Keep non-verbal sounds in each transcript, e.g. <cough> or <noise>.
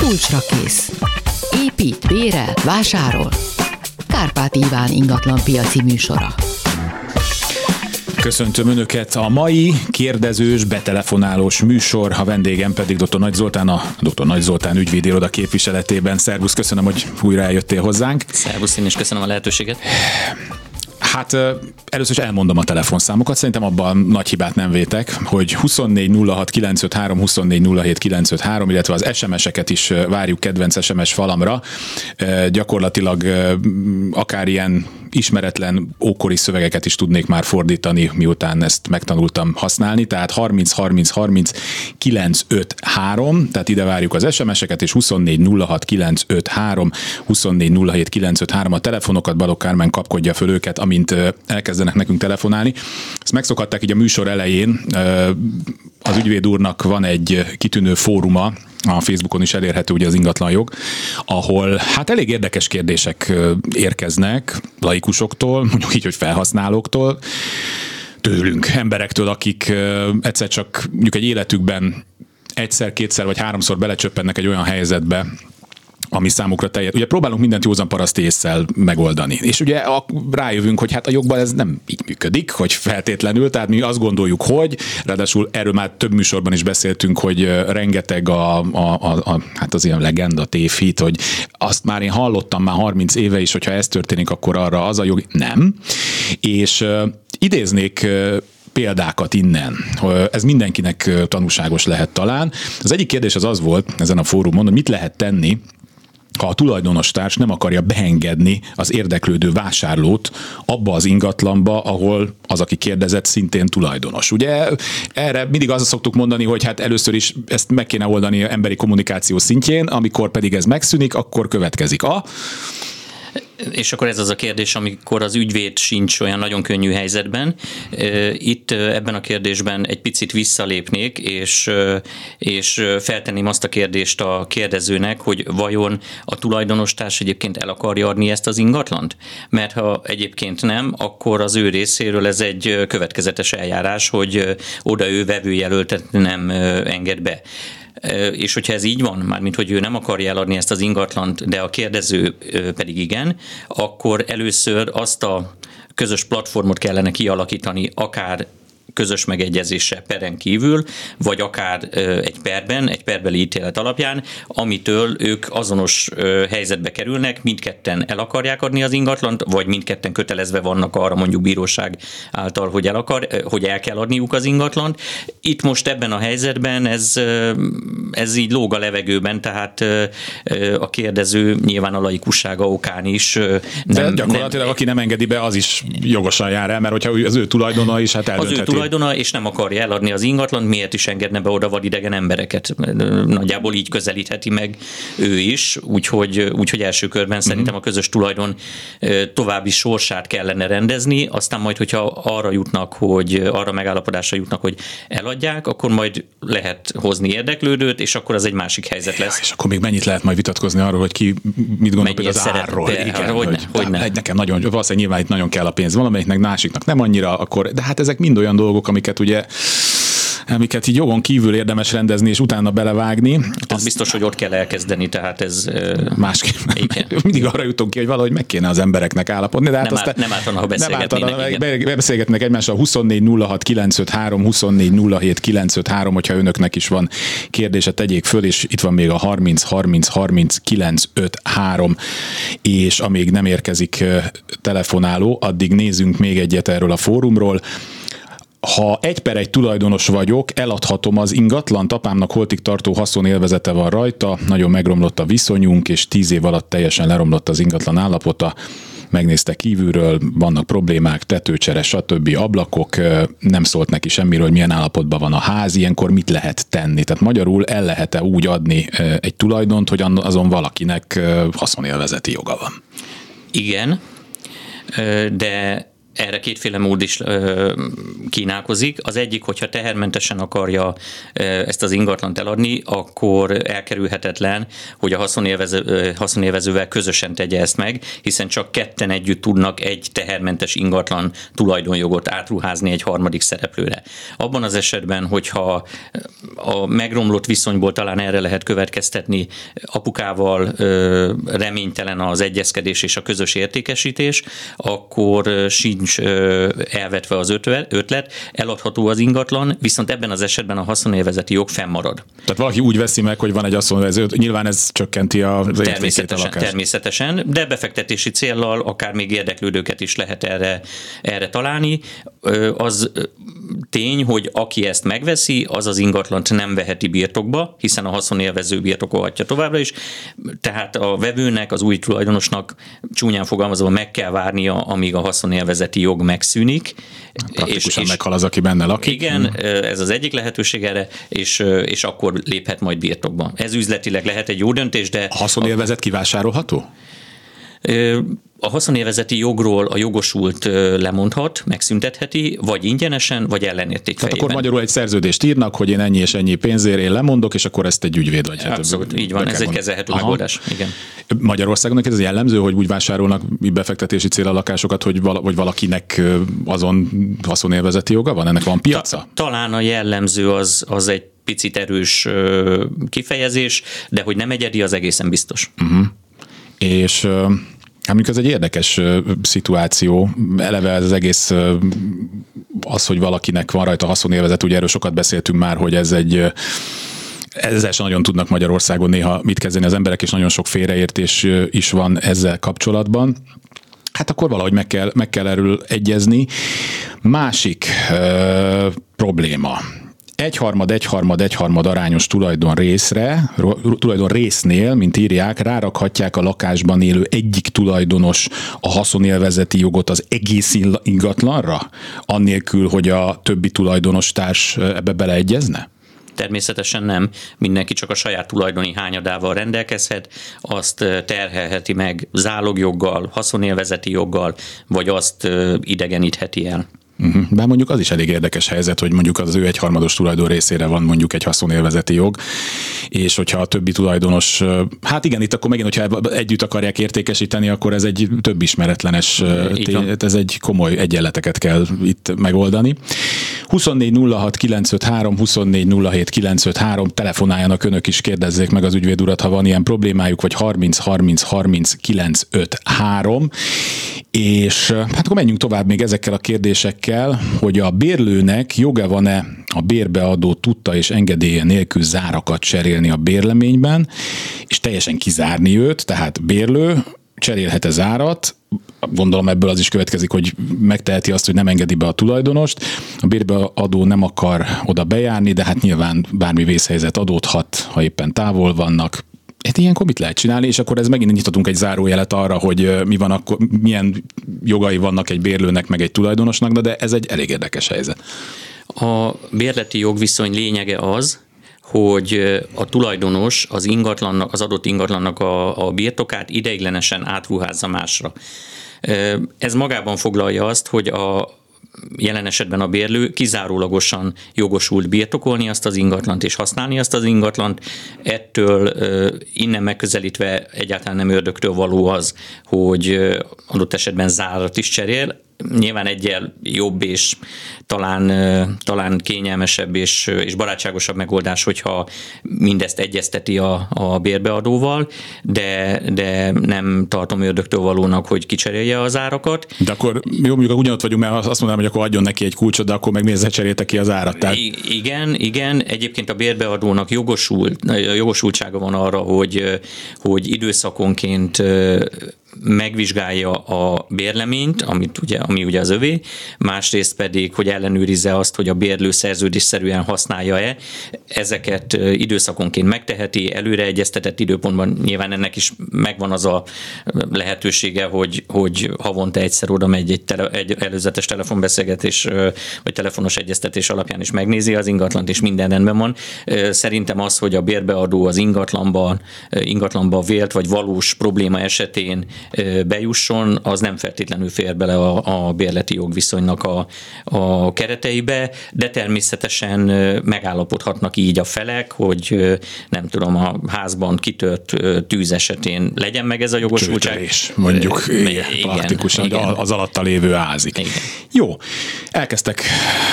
kulcsra kész. Épít, bérel, vásárol. Kárpát Iván ingatlan piaci műsora. Köszöntöm Önöket a mai kérdezős, betelefonálós műsor, a vendégem pedig dr. Nagy Zoltán, a dr. Nagy Zoltán ügyvédiroda képviseletében. Szervusz, köszönöm, hogy újra eljöttél hozzánk. Szervusz, én is köszönöm a lehetőséget. Hát először is elmondom a telefonszámokat, szerintem abban nagy hibát nem vétek, hogy 24 06 953, 24 07 953, illetve az SMS-eket is várjuk kedvenc SMS falamra. Gyakorlatilag akár ilyen ismeretlen ókori szövegeket is tudnék már fordítani, miután ezt megtanultam használni, tehát 30 30 30 953, tehát ide várjuk az SMS-eket, és 24 06 953, 24 07 953 a telefonokat, Balogh Kármán kapkodja föl őket, amint elkezdenek nekünk telefonálni. Ezt megszokhatták így a műsor elején, az ügyvéd úrnak van egy kitűnő fóruma, a Facebookon is elérhető ugye az ingatlanjog, ahol hát elég érdekes kérdések érkeznek laikusoktól, <laughs> mondjuk így, hogy felhasználóktól, tőlünk, emberektől, akik egyszer csak mondjuk egy életükben egyszer, kétszer vagy háromszor belecsöppennek egy olyan helyzetbe, ami számukra teljes. Ugye próbálunk mindent józan paraszt észsel megoldani. És ugye a, rájövünk, hogy hát a jogban ez nem így működik, hogy feltétlenül, tehát mi azt gondoljuk, hogy, ráadásul erről már több műsorban is beszéltünk, hogy rengeteg a, a, a, a hát az ilyen legenda, tévhit, hogy azt már én hallottam már 30 éve is, hogyha ez történik, akkor arra az a jog. Nem. És uh, idéznék uh, példákat innen. Ez mindenkinek tanúságos lehet talán. Az egyik kérdés az az volt ezen a fórumon, hogy mit lehet tenni, ha a tulajdonos társ nem akarja beengedni az érdeklődő vásárlót abba az ingatlanba, ahol az, aki kérdezett, szintén tulajdonos. Ugye erre mindig azt szoktuk mondani, hogy hát először is ezt meg kéne oldani emberi kommunikáció szintjén, amikor pedig ez megszűnik, akkor következik a és akkor ez az a kérdés, amikor az ügyvéd sincs olyan nagyon könnyű helyzetben. Itt ebben a kérdésben egy picit visszalépnék, és, és feltenném azt a kérdést a kérdezőnek, hogy vajon a tulajdonostárs egyébként el akarja adni ezt az ingatlant? Mert ha egyébként nem, akkor az ő részéről ez egy következetes eljárás, hogy oda ő vevőjelöltet nem enged be. És hogyha ez így van, mármint hogy ő nem akarja eladni ezt az ingatlant, de a kérdező pedig igen, akkor először azt a közös platformot kellene kialakítani, akár közös megegyezése peren kívül, vagy akár egy perben, egy perbeli ítélet alapján, amitől ők azonos helyzetbe kerülnek, mindketten el akarják adni az ingatlant, vagy mindketten kötelezve vannak arra mondjuk bíróság által, hogy el, akar, hogy el kell adniuk az ingatlant. Itt most ebben a helyzetben ez, ez így lóg a levegőben, tehát a kérdező nyilván a laikussága okán is. Nem, De gyakorlatilag nem, aki nem engedi be, az is jogosan jár el, mert hogyha az ő tulajdona is, hát eldöntheti tulajdona, és nem akarja eladni az ingatlan, miért is engedne be oda vadidegen embereket? Nagyjából így közelítheti meg ő is, úgyhogy, úgyhogy első körben szerintem a közös tulajdon további sorsát kellene rendezni, aztán majd, hogyha arra jutnak, hogy arra megállapodásra jutnak, hogy eladják, akkor majd lehet hozni érdeklődőt, és akkor az egy másik helyzet lesz. Ja, és akkor még mennyit lehet majd vitatkozni arról, hogy ki mit gondol például az árról. Be, Igen, hogy, hogy, hogy ne. Nekem nagyon, valószínűleg nyilván itt nagyon kell a pénz, valamelyiknek másiknak nem annyira, akkor, de hát ezek mind olyan dolgok, dolgok, amiket ugye amiket így jogon kívül érdemes rendezni, és utána belevágni. Az, az biztos, hogy ott kell elkezdeni, tehát ez... Másképp. Igen. <laughs> Mindig arra jutunk ki, hogy valahogy meg kéne az embereknek állapodni. De hát nem, aztán, nem általán, ha beszélgetnének. Nem beszélgetnek egymással 24 06 953, 24 07 953, hogyha önöknek is van kérdése, tegyék föl, és itt van még a 30 30 30 953, és amíg nem érkezik telefonáló, addig nézzünk még egyet erről a fórumról ha egy per egy tulajdonos vagyok, eladhatom az ingatlan, apámnak holtig tartó haszonélvezete van rajta, nagyon megromlott a viszonyunk, és tíz év alatt teljesen leromlott az ingatlan állapota, megnézte kívülről, vannak problémák, tetőcsere, stb. ablakok, nem szólt neki semmiről, hogy milyen állapotban van a ház, ilyenkor mit lehet tenni? Tehát magyarul el lehet-e úgy adni egy tulajdont, hogy azon valakinek haszonélvezeti joga van? Igen, de erre kétféle mód is ö, kínálkozik. Az egyik, hogyha tehermentesen akarja ö, ezt az ingatlant eladni, akkor elkerülhetetlen, hogy a haszonélvező, haszonélvezővel közösen tegye ezt meg, hiszen csak ketten együtt tudnak egy tehermentes ingatlan tulajdonjogot átruházni egy harmadik szereplőre. Abban az esetben, hogyha a megromlott viszonyból talán erre lehet következtetni, apukával ö, reménytelen az egyezkedés és a közös értékesítés, akkor sincs elvetve az ötlet, eladható az ingatlan, viszont ebben az esetben a haszonélvezeti jog fennmarad. Tehát valaki úgy veszi meg, hogy van egy haszonélvező, nyilván ez csökkenti a természetesen, természetesen, de befektetési céllal akár még érdeklődőket is lehet erre, erre találni. Az tény, hogy aki ezt megveszi, az az ingatlant nem veheti birtokba, hiszen a haszonélvező birtokolhatja továbbra is, tehát a vevőnek, az új tulajdonosnak csúnyán fogalmazva meg kell várnia, amíg a haszonélvezeti jog megszűnik. Praktikusan és, meghal az, aki benne lakik. Igen, hmm. ez az egyik lehetőség erre, és, és akkor léphet majd birtokba. Ez üzletileg lehet egy jó döntés, de... A haszonélvezet kivásárolható? A haszonélvezeti jogról a jogosult lemondhat, megszüntetheti, vagy ingyenesen, vagy ellenérték Tehát akkor magyarul egy szerződést írnak, hogy én ennyi és ennyi pénzért én lemondok, és akkor ezt egy ügyvéd vagy. Hát Abszolút, így van, ez egy kezelhető Aha. megoldás. Igen. Magyarországon ez jellemző, hogy úgy vásárolnak befektetési cél a lakásokat, hogy, vala, hogy valakinek azon haszonélvezeti joga van? Ennek van piaca? Ta, talán a jellemző az, az egy picit erős kifejezés, de hogy nem egyedi, az egészen biztos. Uh-huh. És Hát mondjuk ez egy érdekes szituáció. Eleve ez az egész az, hogy valakinek van rajta haszonélvezet, ugye erről sokat beszéltünk már, hogy ez egy ezzel sem nagyon tudnak Magyarországon néha mit kezdeni az emberek, és nagyon sok félreértés is van ezzel kapcsolatban. Hát akkor valahogy meg kell, meg kell erről egyezni. Másik ö, probléma egyharmad, egyharmad, egyharmad arányos tulajdon részre, tulajdon résznél, mint írják, rárakhatják a lakásban élő egyik tulajdonos a haszonélvezeti jogot az egész ingatlanra, annélkül, hogy a többi tulajdonos társ ebbe beleegyezne? Természetesen nem, mindenki csak a saját tulajdoni hányadával rendelkezhet, azt terhelheti meg zálogjoggal, haszonélvezeti joggal, vagy azt idegenítheti el. Uh-huh. Bár mondjuk az is elég érdekes helyzet, hogy mondjuk az ő egyharmados tulajdon részére van mondjuk egy haszonélvezeti jog, és hogyha a többi tulajdonos, hát igen, itt akkor megint, hogyha együtt akarják értékesíteni, akkor ez egy több ismeretlenes, tény, ez egy komoly egyenleteket kell itt megoldani. 24 06 953, 24 07 953, telefonáljanak önök is, kérdezzék meg az ügyvéd urat, ha van ilyen problémájuk, vagy 30 30 30 953, és hát akkor menjünk tovább még ezekkel a kérdésekkel, hogy a bérlőnek joga van-e a bérbeadó tudta és engedélye nélkül zárakat cserélni a bérleményben, és teljesen kizárni őt, tehát bérlő, cserélhet-e zárat, gondolom ebből az is következik, hogy megteheti azt, hogy nem engedi be a tulajdonost, a bérbeadó nem akar oda bejárni, de hát nyilván bármi vészhelyzet adódhat, ha éppen távol vannak, Hát ilyenkor mit lehet csinálni, és akkor ez megint nyithatunk egy zárójelet arra, hogy mi van akkor, milyen jogai vannak egy bérlőnek, meg egy tulajdonosnak, de ez egy elég érdekes helyzet. A bérleti jogviszony lényege az, hogy a tulajdonos az ingatlannak, az adott ingatlannak a, a birtokát ideiglenesen átruházza másra. Ez magában foglalja azt, hogy a, jelen esetben a bérlő kizárólagosan jogosult birtokolni azt az ingatlant és használni azt az ingatlant. Ettől innen megközelítve egyáltalán nem ördögtől való az, hogy adott esetben zárat is cserél, nyilván egyel jobb és talán, talán kényelmesebb és, és barátságosabb megoldás, hogyha mindezt egyezteti a, a bérbeadóval, de, de nem tartom ördögtől valónak, hogy kicserélje az árakat. De akkor jó, mondjuk ugyanott vagyunk, mert azt mondanám, hogy akkor adjon neki egy kulcsot, de akkor meg miért cserélte ki az árat? Tehát... I- igen, igen. Egyébként a bérbeadónak jogosult, jogosultsága van arra, hogy, hogy időszakonként megvizsgálja a bérleményt, amit ugye, ami ugye az övé, másrészt pedig, hogy ellenőrizze azt, hogy a bérlő szerződésszerűen használja-e. Ezeket időszakonként megteheti, előre egyeztetett időpontban nyilván ennek is megvan az a lehetősége, hogy, hogy havonta egyszer oda megy egy, tele, egy előzetes telefonbeszélgetés vagy telefonos egyeztetés alapján is megnézi az ingatlant, és minden rendben van. Szerintem az, hogy a bérbeadó az ingatlanban, ingatlanban vélt vagy valós probléma esetén bejusson, az nem feltétlenül fér bele a, a bérleti jogviszonynak a, a kereteibe, de természetesen megállapodhatnak így a felek, hogy nem tudom, a házban kitört tűz esetén legyen meg ez a jogosultság. Csőtelés, mondjuk igen, praktikusan, igen. az alatta lévő. Igen. Jó, elkezdtek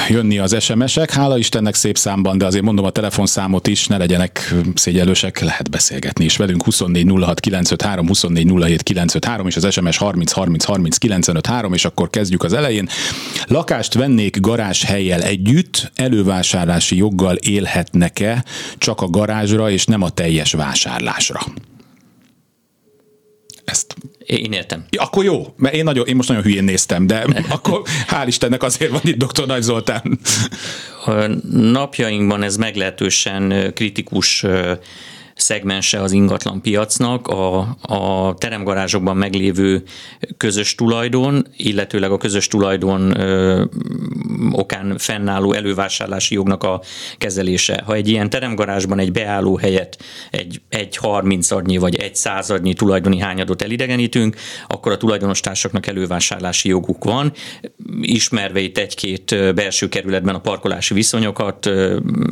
jönni az SMS-ek, hála Istennek szép számban, de azért mondom a telefonszámot is, ne legyenek szégyelősek, lehet beszélgetni is velünk 24 06 953, 24 07 953, és az SMS 30 30 30 953, és akkor kezdjük az elején. Lakást vennék garázs helyjel együtt, elővásárlási joggal élhetnek-e csak a garázsra, és nem a teljes vásárlásra? Ezt én értem. Ja, akkor jó, mert én, nagyon, én most nagyon hülyén néztem, de <laughs> akkor hál' Istennek azért van itt dr. Nagy Zoltán. Napjainkban ez meglehetősen kritikus szegmense az ingatlan piacnak, a, a teremgarázsokban meglévő közös tulajdon, illetőleg a közös tulajdon ö, okán fennálló elővásárlási jognak a kezelése. Ha egy ilyen teremgarázsban egy beálló helyet egy, egy 30 adnyi vagy egy századnyi tulajdoni hányadot elidegenítünk, akkor a tulajdonostársaknak elővásárlási joguk van. Ismerve itt egy-két belső kerületben a parkolási viszonyokat,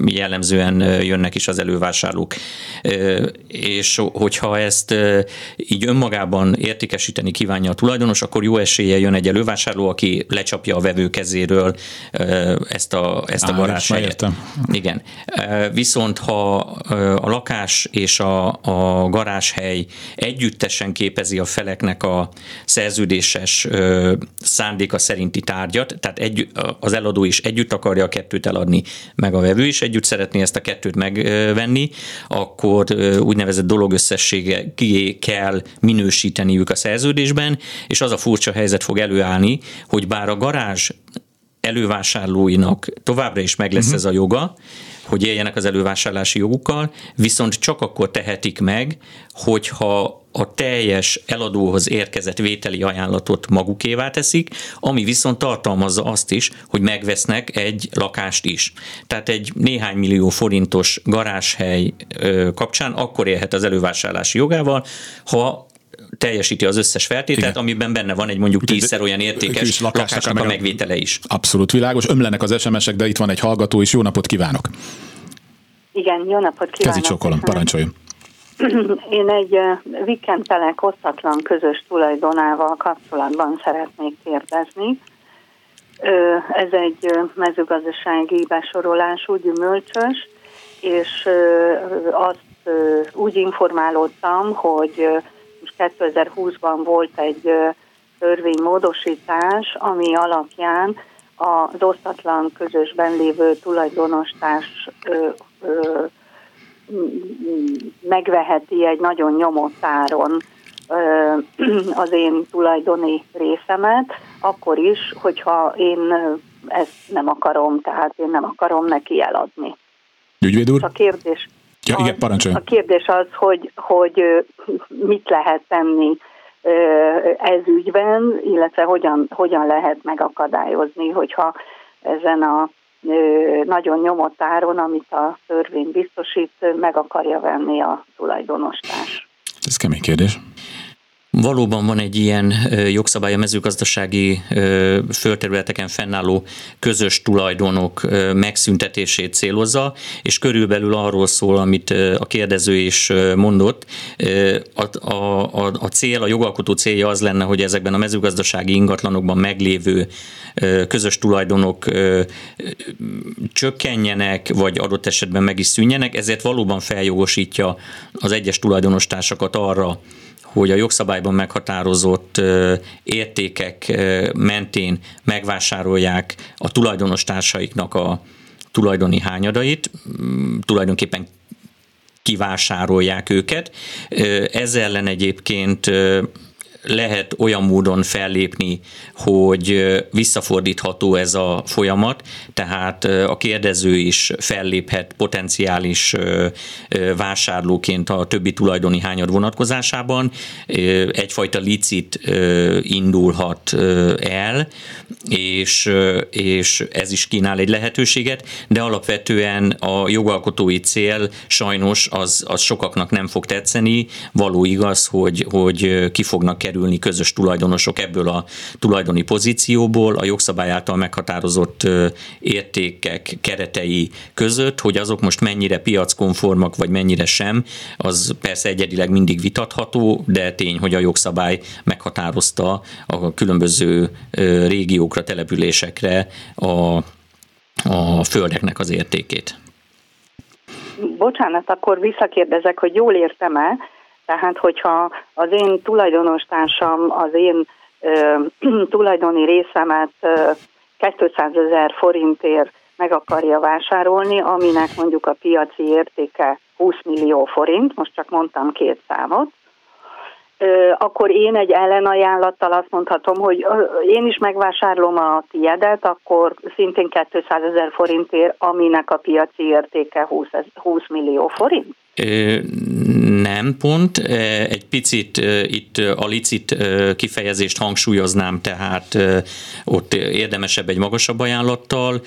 jellemzően jönnek is az elővásárlók és hogyha ezt így önmagában értékesíteni kívánja a tulajdonos, akkor jó esélye jön egy elővásárló, aki lecsapja a vevő kezéről ezt a, ezt a garázshelyet. Igen. Viszont ha a lakás és a, a garázshely együttesen képezi a feleknek a szerződéses szándéka szerinti tárgyat, tehát egy, az eladó is együtt akarja a kettőt eladni, meg a vevő is együtt szeretné ezt a kettőt megvenni, akkor úgynevezett dologösszessége kell minősíteniük a szerződésben, és az a furcsa helyzet fog előállni, hogy bár a garázs elővásárlóinak továbbra is meg lesz uh-huh. ez a joga, hogy éljenek az elővásárlási jogukkal, viszont csak akkor tehetik meg, hogyha a teljes eladóhoz érkezett vételi ajánlatot magukévá teszik, ami viszont tartalmazza azt is, hogy megvesznek egy lakást is. Tehát egy néhány millió forintos garázshely kapcsán akkor élhet az elővásárlási jogával, ha teljesíti az összes feltételt, Igen. amiben benne van egy mondjuk tízszer olyan értékes lakásnak, lakásnak a megvétele is. Abszolút világos. Ömlenek az SMS-ek, de itt van egy hallgató is. Jó napot kívánok! Igen, jó napot kívánok! Kezi csokolom, parancsoljon! <clears throat> Én egy Vikentelek osztatlan közös tulajdonával kapcsolatban szeretnék kérdezni. Ez egy mezőgazdasági besorolású gyümölcsös, és azt úgy informálódtam, hogy 2020-ban volt egy törvénymódosítás, ami alapján az osztatlan közösben lévő tulajdonostárs megveheti egy nagyon nyomott áron az én tulajdoni részemet, akkor is, hogyha én ezt nem akarom, tehát én nem akarom neki eladni. Ügyvéd úr? A kérdés, ja, igen, parancsoljon. A kérdés az, hogy, hogy mit lehet tenni ez ügyben, illetve hogyan, hogyan lehet megakadályozni, hogyha ezen a nagyon nyomott áron, amit a törvény biztosít, meg akarja venni a tulajdonostárs. Ez kemény kérdés. Valóban van egy ilyen jogszabály a mezőgazdasági földterületeken fennálló közös tulajdonok megszüntetését célozza, és körülbelül arról szól, amit a kérdező is mondott. A, a, a cél, a jogalkotó célja az lenne, hogy ezekben a mezőgazdasági ingatlanokban meglévő közös tulajdonok csökkenjenek, vagy adott esetben meg is szűnjenek, ezért valóban feljogosítja az egyes tulajdonostársakat arra, hogy a jogszabályban meghatározott értékek mentén megvásárolják a tulajdonos társaiknak a tulajdoni hányadait, tulajdonképpen kivásárolják őket. Ezzel ellen egyébként lehet olyan módon fellépni, hogy visszafordítható ez a folyamat, tehát a kérdező is felléphet potenciális vásárlóként a többi tulajdoni hányad vonatkozásában, egyfajta licit indulhat el, és, és ez is kínál egy lehetőséget, de alapvetően a jogalkotói cél sajnos az, az sokaknak nem fog tetszeni, való igaz, hogy, hogy ki fognak kerülni kikerülni közös tulajdonosok ebből a tulajdoni pozícióból, a jogszabály által meghatározott értékek keretei között, hogy azok most mennyire piackonformak, vagy mennyire sem, az persze egyedileg mindig vitatható, de tény, hogy a jogszabály meghatározta a különböző régiókra, településekre a, a földeknek az értékét. Bocsánat, akkor visszakérdezek, hogy jól értem-e, tehát hogyha az én tulajdonostársam az én ö, <clears throat> tulajdoni részemet ö, 200 ezer forintért meg akarja vásárolni, aminek mondjuk a piaci értéke 20 millió forint, most csak mondtam két számot, akkor én egy ellenajánlattal azt mondhatom, hogy én is megvásárlom a tiedet, akkor szintén 200 ezer forintért, aminek a piaci értéke 20, 20 millió forint? Nem pont, egy picit itt a licit kifejezést hangsúlyoznám, tehát ott érdemesebb egy magasabb ajánlattal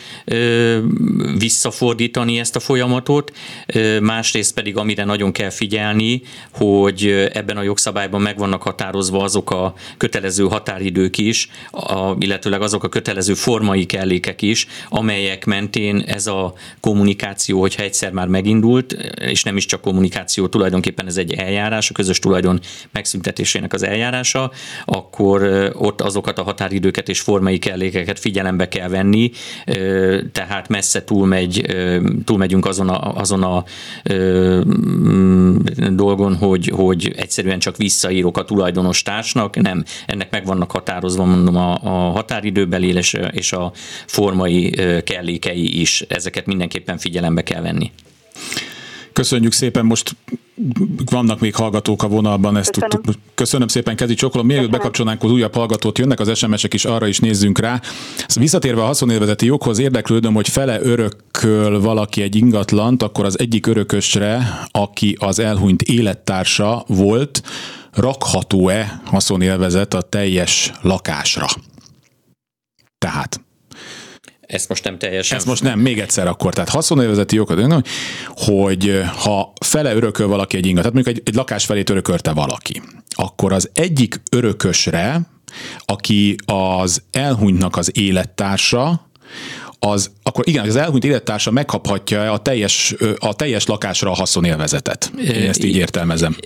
visszafordítani ezt a folyamatot, másrészt pedig amire nagyon kell figyelni, hogy ebben a jogszabályban meg vannak határozva azok a kötelező határidők is, illetőleg azok a kötelező formai kellékek is, amelyek mentén ez a kommunikáció, hogyha egyszer már megindult, és nem is csak csak kommunikáció, tulajdonképpen ez egy eljárás, a közös tulajdon megszüntetésének az eljárása, akkor ott azokat a határidőket és formai kellékeket figyelembe kell venni, tehát messze túlmegy, túlmegyünk azon a, azon a mm, dolgon, hogy, hogy egyszerűen csak visszaírok a tulajdonos társnak, nem, ennek meg vannak határozva, mondom, a, a határidőbeli és, és a formai kellékei is, ezeket mindenképpen figyelembe kell venni. Köszönjük szépen, most vannak még hallgatók a vonalban, ezt Köszönöm. tudtuk. Köszönöm szépen, Kezi Csokolom. Mielőtt bekapcsolnánk az újabb hallgatót, jönnek az SMS-ek is, arra is nézzünk rá. Visszatérve a haszonélvezeti joghoz, érdeklődöm, hogy fele örököl valaki egy ingatlant, akkor az egyik örökösre, aki az elhunyt élettársa volt, rakható-e haszonélvezet a teljes lakásra? Tehát ezt most nem teljesen. Ezt most nem, még egyszer akkor. Tehát haszonélvezeti jogod, hogy ha fele örököl valaki egy ingat, tehát mondjuk egy, egy lakás felét örökölte valaki, akkor az egyik örökösre, aki az elhunytnak az élettársa, az, akkor igen, az elhunyt élettársa megkaphatja a teljes, a teljes lakásra a haszonélvezetet. Én ezt így értelmezem.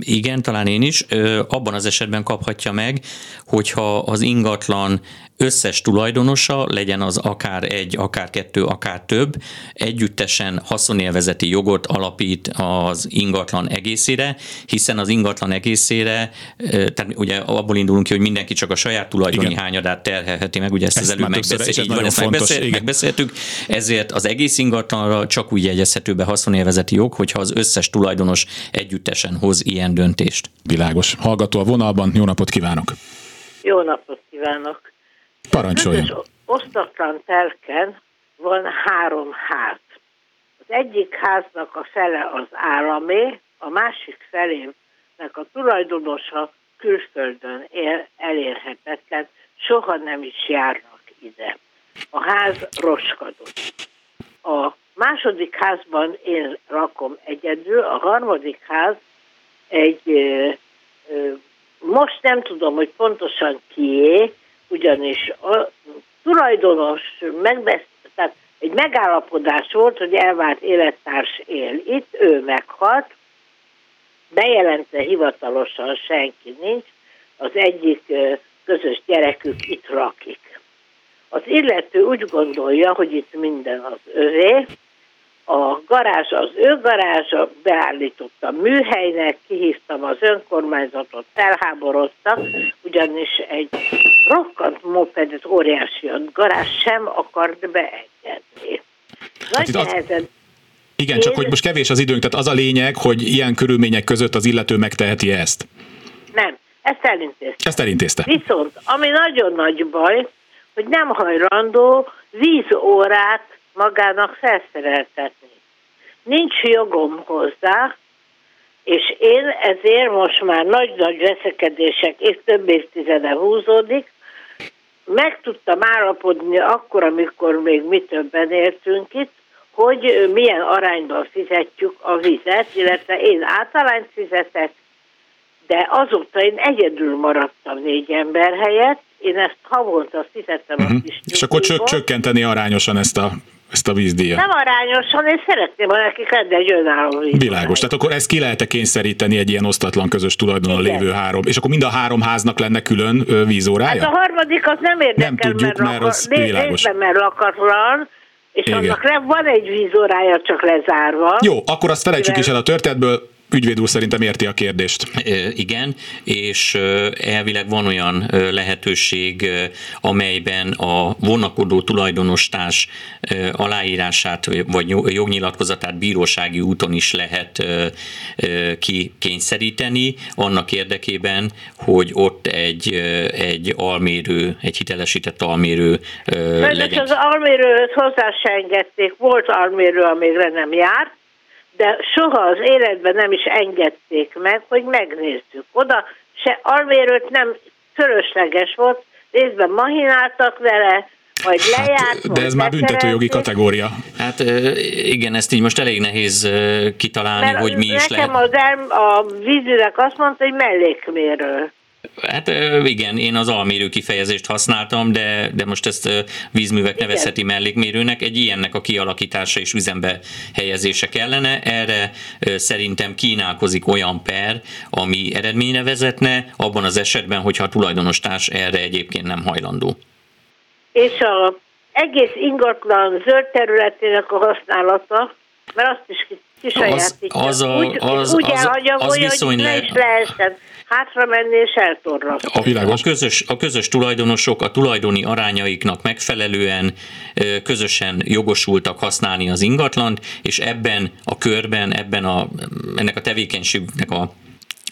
Igen, talán én is. Abban az esetben kaphatja meg, hogyha az ingatlan összes tulajdonosa, legyen az akár egy, akár kettő, akár több, együttesen haszonélvezeti jogot alapít az ingatlan egészére, hiszen az ingatlan egészére, tehát ugye abból indulunk ki, hogy mindenki csak a saját tulajdoni igen. hányadát terhelheti meg, ugye ezt, ezt az előbb megbeszél, így van, ezt megbeszél, megbeszéltük, ezért az egész ingatlanra csak úgy jegyezhető be haszonélvezeti jog, hogyha az összes tulajdonos együttesen hoz ilyen döntést. Világos. Hallgató a vonalban, jó napot kívánok! Jó napot kívánok! Parancsoljon. Az osztatlan telken van három ház. Az egyik háznak a fele az államé, a másik felének a tulajdonosa külföldön él, elérhetetlen, soha nem is járnak ide. A ház roskadott. A második házban én rakom egyedül, a harmadik ház egy, most nem tudom, hogy pontosan kié, ugyanis a tulajdonos megbesz, tehát egy megállapodás volt, hogy elvált élettárs él itt, ő meghalt, bejelentve hivatalosan senki nincs, az egyik közös gyerekük itt rakik. Az illető úgy gondolja, hogy itt minden az övé, a garázs az ő garázsa, beállítottam műhelynek, kihívtam az önkormányzatot, felháborodtak, ugyanis egy rokkant mopedet, óriási a garázs sem akart beengedni. Nagy hát nehezen igen, Én... csak hogy most kevés az időnk, tehát az a lényeg, hogy ilyen körülmények között az illető megteheti ezt. Nem, ezt elintézte. Ezt elintézte. Viszont, ami nagyon nagy baj, hogy nem hajlandó vízórát magának felszereltetni. Nincs jogom hozzá, és én ezért most már nagy-nagy veszekedések, és több évtizede húzódik, meg tudtam állapodni akkor, amikor még mi többen értünk itt, hogy milyen arányban fizetjük a vizet, illetve én általányt fizetek, de azóta én egyedül maradtam négy ember helyett, én ezt havonta fizettem uh-huh. a kis És akkor csök, csökkenteni arányosan ezt a ezt a vízdíjat. Nem arányosan, én szeretném, ha nekik lenne egy önálló vízdíjat. Világos, tehát akkor ezt ki lehet kényszeríteni egy ilyen osztatlan közös tulajdonon lévő három, és akkor mind a három háznak lenne külön vízórája? Hát a harmadik az nem érdekel, nem tudjuk, mert, mert az lakar, világos. Részben, mert lakatlan, és Igen. annak van egy vízórája csak lezárva. Jó, akkor azt felejtsük is el a történetből, Ügyvéd úr szerintem érti a kérdést. Igen, és elvileg van olyan lehetőség, amelyben a vonakodó tulajdonostás aláírását vagy jognyilatkozatát bírósági úton is lehet kikényszeríteni, annak érdekében, hogy ott egy, egy almérő, egy hitelesített almérő legyen. az almérőhöz hozzá se engedték, volt almérő, amire nem járt, de soha az életben nem is engedték meg, hogy megnézzük. Oda se almérőt nem fölösleges volt, részben mahináltak vele, vagy hát, lejárt, De ez már büntetőjogi kategória. Hát igen, ezt így most elég nehéz kitalálni, Mert hogy mi is lehet. Nekem az el, a vízűrek azt mondta, hogy mellékmérő. Hát igen, én az almérő kifejezést használtam, de, de most ezt vízművek igen. nevezheti mellékmérőnek. Egy ilyennek a kialakítása és üzembe helyezése kellene. Erre szerintem kínálkozik olyan per, ami eredményre vezetne, abban az esetben, hogyha a tulajdonostárs erre egyébként nem hajlandó. És a egész ingatlan zöld területének a használata, mert azt is kisajátítja. Az, az a, úgy, az, úgy az, az, az viszony le... is lehessen hátra menni és eltorlasztani. A, a, közös, a közös tulajdonosok a tulajdoni arányaiknak megfelelően közösen jogosultak használni az ingatlant, és ebben a körben, ebben a, ennek a tevékenységnek a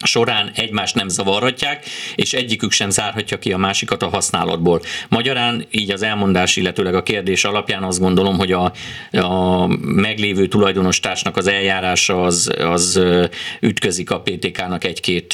során egymást nem zavarhatják, és egyikük sem zárhatja ki a másikat a használatból. Magyarán így az elmondás, illetőleg a kérdés alapján azt gondolom, hogy a, a meglévő tulajdonostársnak az eljárása az, az ütközik a PTK-nak egy-két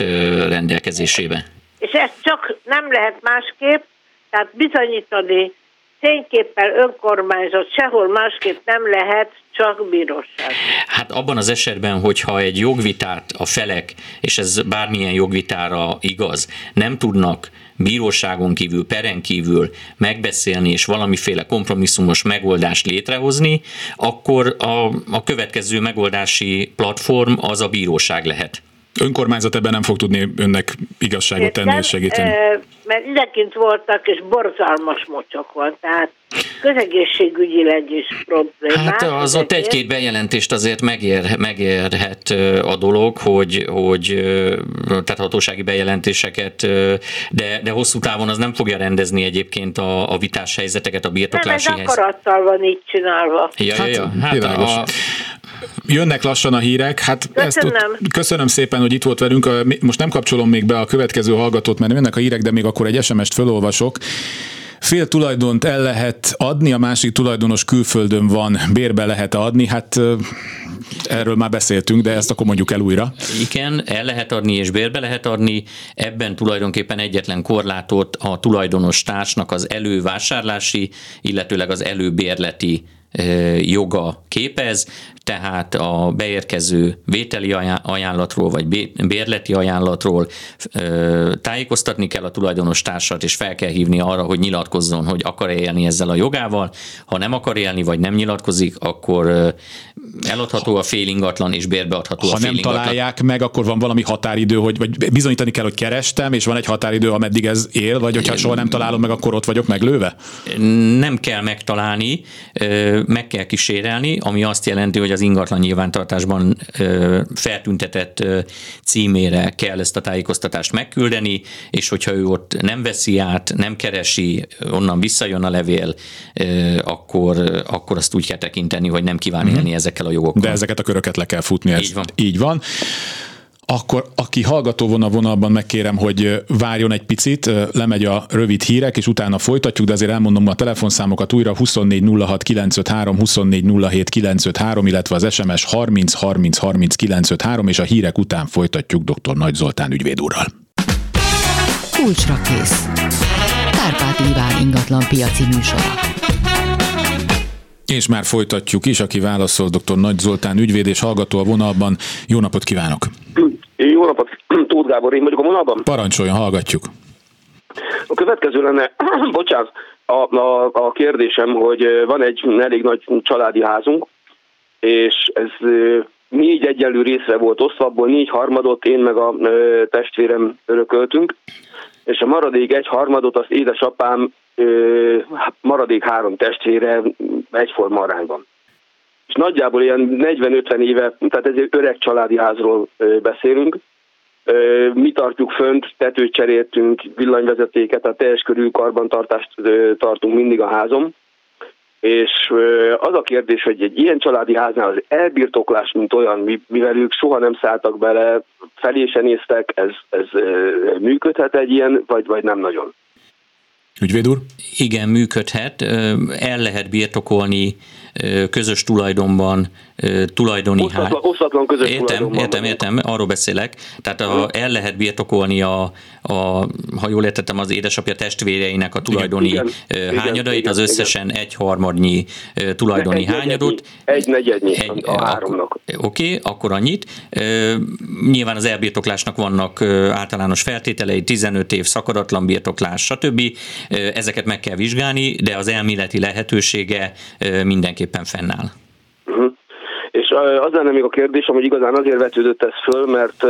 rendelkezésébe. És ezt csak nem lehet másképp, tehát bizonyítani tényképpen önkormányzat sehol másképp nem lehet, csak bíróság. Hát abban az esetben, hogyha egy jogvitát a felek, és ez bármilyen jogvitára igaz, nem tudnak bíróságon kívül, peren kívül megbeszélni és valamiféle kompromisszumos megoldást létrehozni, akkor a, a következő megoldási platform az a bíróság lehet önkormányzat ebben nem fog tudni önnek igazságot tenni és segíteni. Mert idekint voltak, és borzalmas mocsok van, tehát közegészségügyileg is problémás. Hát az ott egy-két bejelentést azért megér, megérhet a dolog, hogy, hogy tehát hatósági bejelentéseket, de, de hosszú távon az nem fogja rendezni egyébként a, a vitás helyzeteket, a birtoklási helyzeteket. Nem, ez akarattal van így csinálva. Ja, hát, ja, ja. Hát a, Jönnek lassan a hírek. Hát köszönöm. Ezt ott, köszönöm szépen, hogy itt volt velünk. Most nem kapcsolom még be a következő hallgatót, mert jönnek a hírek, de még akkor egy SMS-t felolvasok. Fél tulajdont el lehet adni, a másik tulajdonos külföldön van, bérbe lehet adni, hát erről már beszéltünk, de ezt akkor mondjuk el újra. Igen, el lehet adni és bérbe lehet adni, ebben tulajdonképpen egyetlen korlátot a tulajdonos társnak az elővásárlási, illetőleg az előbérleti joga képez, tehát a beérkező vételi ajánlatról vagy bérleti ajánlatról tájékoztatni kell a tulajdonos társat, és fel kell hívni arra, hogy nyilatkozzon, hogy akar -e élni ezzel a jogával. Ha nem akar élni, vagy nem nyilatkozik, akkor eladható a fél ingatlan, és bérbeadható ha a fél nem ingatlan. találják meg, akkor van valami határidő, hogy vagy bizonyítani kell, hogy kerestem, és van egy határidő, ameddig ez él, vagy hogyha soha nem találom meg, akkor ott vagyok meglőve? Nem kell megtalálni, meg kell kísérelni, ami azt jelenti, hogy az ingatlan nyilvántartásban feltüntetett címére kell ezt a tájékoztatást megküldeni, és hogyha ő ott nem veszi át, nem keresi, onnan visszajön a levél, akkor, akkor azt úgy kell tekinteni, hogy nem kíván élni mm-hmm. ezekkel a jogokkal. De ezeket a köröket le kell futni. Így van. Így van akkor aki hallgató von a vonalban, megkérem, hogy várjon egy picit, lemegy a rövid hírek, és utána folytatjuk, de azért elmondom a telefonszámokat újra 2406 953, 2407 953, illetve az SMS 30 30 30 953, és a hírek után folytatjuk dr. Nagy Zoltán ügyvéd úrral. Kulcsra kész. Kárpát Iván ingatlan piaci műsora. És már folytatjuk is, aki válaszol dr. Nagy Zoltán ügyvéd és hallgató a vonalban. Jó napot kívánok! Jó napot, <clears throat> Tóth Gábor, én vagyok a vonalban. Parancsoljon, hallgatjuk. A következő lenne, <clears throat> bocsánat, a, a, a kérdésem, hogy van egy elég nagy családi házunk, és ez négy egyenlő részre volt osztva, abból négy harmadot én meg a testvérem örököltünk, és a maradék egy harmadot az édesapám maradék három testvére egyforma arányban. És nagyjából ilyen 40-50 éve, tehát ez egy öreg családi házról beszélünk, mi tartjuk fönt, tetőt cseréltünk, villanyvezetéket, a teljes körű karbantartást tartunk mindig a házom. És az a kérdés, hogy egy ilyen családi háznál az elbirtoklás, mint olyan, mivel ők soha nem szálltak bele, felé se néztek, ez, ez működhet egy ilyen, vagy, vagy nem nagyon? Ügyvéd úr? Igen, működhet. El lehet birtokolni közös tulajdonban tulajdoni osztatlan, osztatlan közös értem, értem, értem, arról beszélek. Tehát a, el lehet birtokolni a, a, ha jól értettem, az édesapja testvéreinek a tulajdoni igen, hányadait, igen, az összesen igen. egy harmadnyi tulajdoni egy hányadot. Egy negyednyi egy, a háromnak. Oké, okay, akkor annyit. Nyilván az elbirtoklásnak vannak általános feltételei, 15 év szakadatlan birtoklás, stb. Ezeket meg kell vizsgálni, de az elméleti lehetősége mindenképpen fennáll. Uh-huh. És az lenne még a kérdésem, hogy igazán azért vetődött ez föl, mert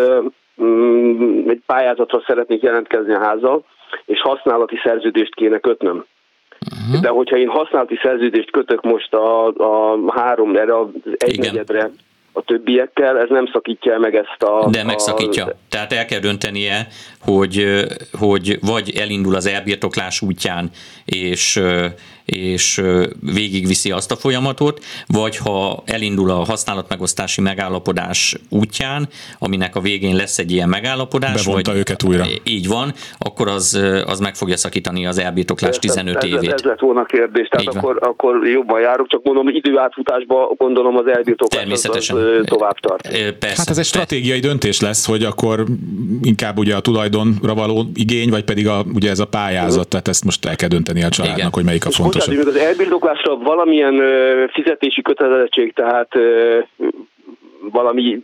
mm, egy pályázatra szeretnék jelentkezni a házzal, és használati szerződést kéne kötnöm. Uh-huh. De hogyha én használati szerződést kötök most a, a három, erre az egynegyedre, a többiekkel, ez nem szakítja meg ezt a... De megszakítja. A... Tehát el kell döntenie, hogy, hogy vagy elindul az elbirtoklás útján, és és végigviszi azt a folyamatot, vagy ha elindul a használatmegosztási megállapodás útján, aminek a végén lesz egy ilyen megállapodás, Bevonta vagy, őket újra. Így van, akkor az, az meg fogja szakítani az elbirtoklás 15 ez, évét. Ez, ez lett volna a kérdés, tehát akkor, akkor jobban járok, csak mondom, időátfutásban gondolom az elbirtoklás Természetesen. Az, az, tovább tart. Persze. Hát ez egy stratégiai döntés lesz, hogy akkor inkább ugye a tulajdonra való igény, vagy pedig a, ugye ez a pályázat, tehát ezt most el kell dönteni a családnak, Igen. hogy melyik a fontos pontosan. az elbildoklásra valamilyen fizetési kötelezettség, tehát valami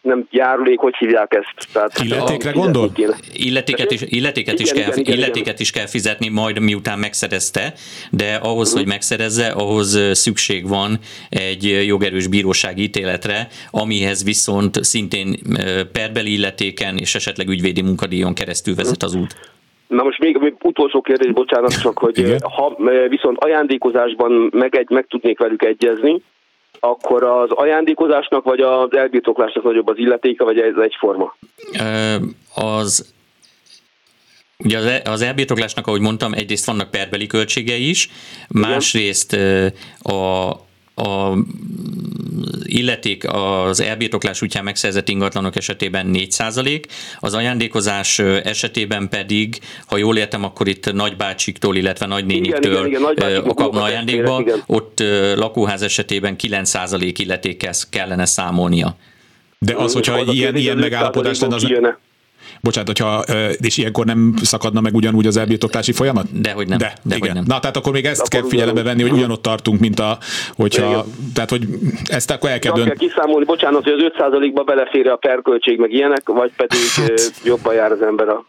nem járulék, hogy hívják ezt? Tehát Illetékre gondol? Illetéket is, illetéket, is igen, kell, igen, illetéket igen. is kell fizetni majd miután megszerezte, de ahhoz, uh-huh. hogy megszerezze, ahhoz szükség van egy jogerős bírósági ítéletre, amihez viszont szintén perbeli illetéken és esetleg ügyvédi munkadíjon keresztül vezet az út. Na most még, még utolsó kérdés, bocsánat, csak hogy Igen? ha viszont ajándékozásban meg, egy, meg tudnék velük egyezni, akkor az ajándékozásnak vagy az elbirtoklásnak nagyobb az illetéke, vagy ez egyforma? Az Ugye az, az elbirtoklásnak, ahogy mondtam, egyrészt vannak perbeli költségei is, másrészt a, a illeték az elbirtoklás útján megszerzett ingatlanok esetében 4% az ajándékozás esetében pedig, ha jól értem, akkor itt nagybácsiktól, illetve nagynéniktől igen, igen, igen, kapna ajándékba, igen. ott lakóház esetében 9% illetékkel kellene számolnia. De az, hogyha ilyen, ilyen megállapodás lenne, az, Bocsánat, hogyha, és ilyenkor nem szakadna meg ugyanúgy az elbirtoklási folyamat? Dehogy nem. De, de igen. nem. Na, tehát akkor még ezt akkor kell figyelembe venni, hogy ugyanott tartunk, mint a, hogyha, igen. tehát hogy ezt akkor el kell dönteni. kell kiszámolni, bocsánat, hogy az 5%-ba belefér a perköltség, meg ilyenek, vagy pedig hát, jobban jár az ember a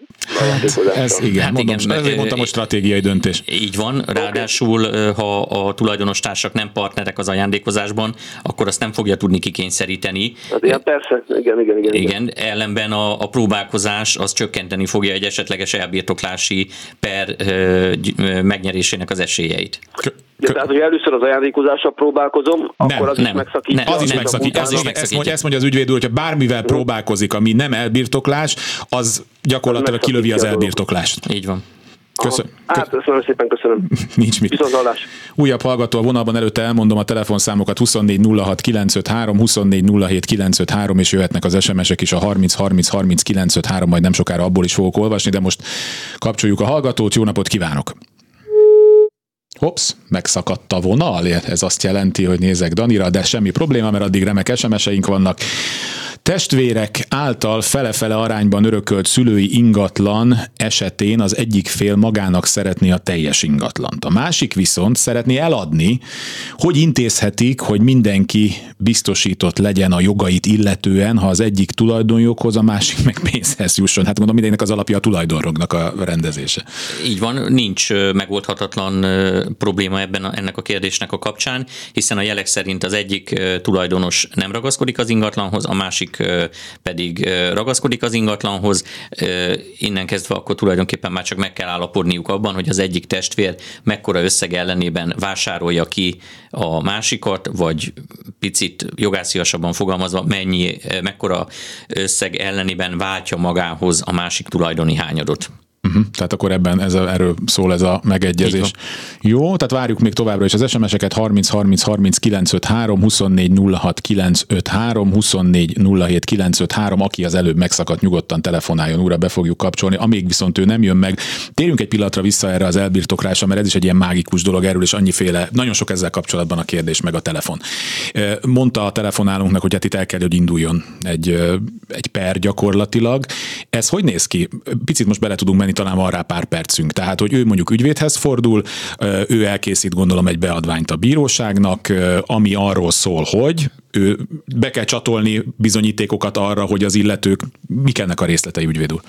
ez igen, hát mondom, igen, ezért mondtam, hogy stratégiai döntés. Így van, ráadásul ha a tulajdonos társak nem partnerek az ajándékozásban, akkor azt nem fogja tudni kikényszeríteni. Hát, persze, igen, igen, igen. Igen, ellenben a, a próbálkozás az csökkenteni fogja egy esetleges elbirtoklási per megnyerésének az esélyeit. De tehát, hogy először az ajándékozással próbálkozom, nem, akkor az nem, is megszakítja. Nem, az is megszakítja. Az is megszakítja. Ezt, mondja az ügyvéd úr, hogyha bármivel próbálkozik, ami nem elbirtoklás, az gyakorlatilag kilövi az elbirtoklást. Így van. Köszönöm. Hát, köszönöm szépen, köszönöm. <laughs> Nincs mit. Viszontlátás. Újabb hallgató a vonalban előtte elmondom a telefonszámokat 24 06 953, 24 07 953, és jöhetnek az SMS-ek is a 30 30 30 953, majd nem sokára abból is fogok olvasni, de most kapcsoljuk a hallgatót. Jó napot kívánok! Hops, megszakadt a vonal, ez azt jelenti, hogy nézek Danira, de semmi probléma, mert addig remek SMS-eink vannak. Testvérek által fele-fele arányban örökölt szülői ingatlan esetén az egyik fél magának szeretné a teljes ingatlant. A másik viszont szeretné eladni, hogy intézhetik, hogy mindenki biztosított legyen a jogait illetően, ha az egyik tulajdonjoghoz, a másik meg pénzhez jusson. Hát mondom, mindennek az alapja a tulajdonrognak a rendezése. Így van, nincs megoldhatatlan probléma ebben a, ennek a kérdésnek a kapcsán, hiszen a jelek szerint az egyik tulajdonos nem ragaszkodik az ingatlanhoz, a másik pedig ragaszkodik az ingatlanhoz. Innen kezdve akkor tulajdonképpen már csak meg kell állapodniuk abban, hogy az egyik testvér mekkora összeg ellenében vásárolja ki a másikat, vagy picit jogásziasabban fogalmazva, mennyi, mekkora összeg ellenében váltja magához a másik tulajdoni hányadot. Uh-huh. Tehát akkor ebben ez a, erről szól ez a megegyezés. Jó, tehát várjuk még továbbra is az SMS-eket 30 30 30 953, 24 06 953, 24 07 953, aki az előbb megszakadt, nyugodtan telefonáljon, újra be fogjuk kapcsolni. Amíg viszont ő nem jön meg, térjünk egy pillanatra vissza erre az elbirtoklásra, mert ez is egy ilyen mágikus dolog erről, és annyiféle, nagyon sok ezzel kapcsolatban a kérdés, meg a telefon. Mondta a telefonálunknak, hogy hát itt el kell, hogy induljon egy, egy per gyakorlatilag. Ez hogy néz ki? Picit most bele tudunk menni talán van rá pár percünk. Tehát, hogy ő mondjuk ügyvédhez fordul, ő elkészít gondolom egy beadványt a bíróságnak, ami arról szól, hogy ő be kell csatolni bizonyítékokat arra, hogy az illetők mik ennek a részletei ügyvéd úr.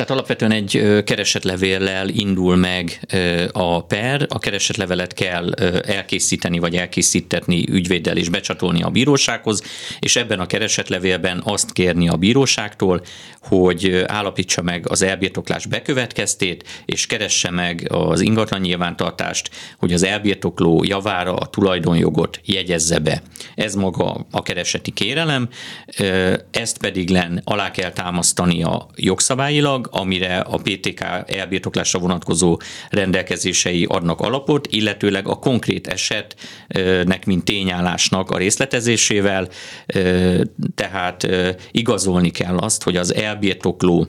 Tehát alapvetően egy keresetlevéllel indul meg a per, a keresetlevelet kell elkészíteni vagy elkészítetni ügyvéddel és becsatolni a bírósághoz, és ebben a keresetlevélben azt kérni a bíróságtól, hogy állapítsa meg az elbirtoklás bekövetkeztét, és keresse meg az ingatlan nyilvántartást, hogy az elbirtokló javára a tulajdonjogot jegyezze be. Ez maga a kereseti kérelem, ezt pedig len alá kell támasztani a jogszabályilag, amire a PTK elbirtoklásra vonatkozó rendelkezései adnak alapot, illetőleg a konkrét esetnek, mint tényállásnak a részletezésével, tehát igazolni kell azt, hogy az elbirtokló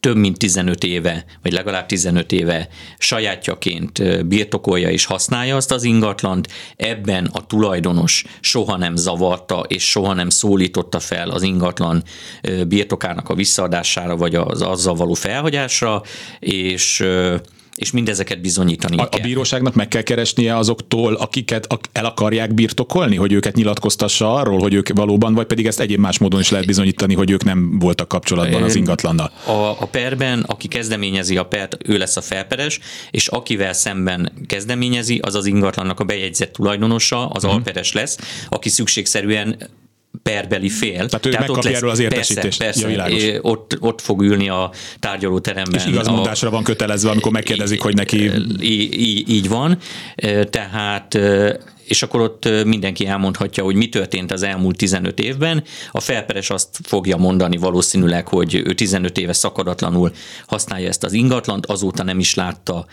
több mint 15 éve, vagy legalább 15 éve sajátjaként birtokolja és használja azt az ingatlant, ebben a tulajdonos soha nem zavarta és soha nem szólította fel az ingatlan birtokának a visszaadására, vagy az azzal való felhagyásra, és és mindezeket bizonyítani a, kell. A bíróságnak meg kell keresnie azoktól, akiket el akarják birtokolni, hogy őket nyilatkoztassa arról, hogy ők valóban, vagy pedig ezt egyéb más módon is lehet bizonyítani, hogy ők nem voltak kapcsolatban az ingatlannal. A, a perben, aki kezdeményezi a pert, ő lesz a felperes, és akivel szemben kezdeményezi, az az ingatlannak a bejegyzett tulajdonosa, az uh-huh. alperes lesz, aki szükségszerűen perbeli fél. Tehát ő Tehát megkapja erről az értesítést. Persze, persze. Ja, ott, ott fog ülni a tárgyalóteremben. És igazmondásra a, van kötelezve, amikor megkérdezik, hogy neki... Így, így van. Tehát és akkor ott mindenki elmondhatja, hogy mi történt az elmúlt 15 évben. A felperes azt fogja mondani valószínűleg, hogy ő 15 éve szakadatlanul használja ezt az ingatlant, azóta nem is látta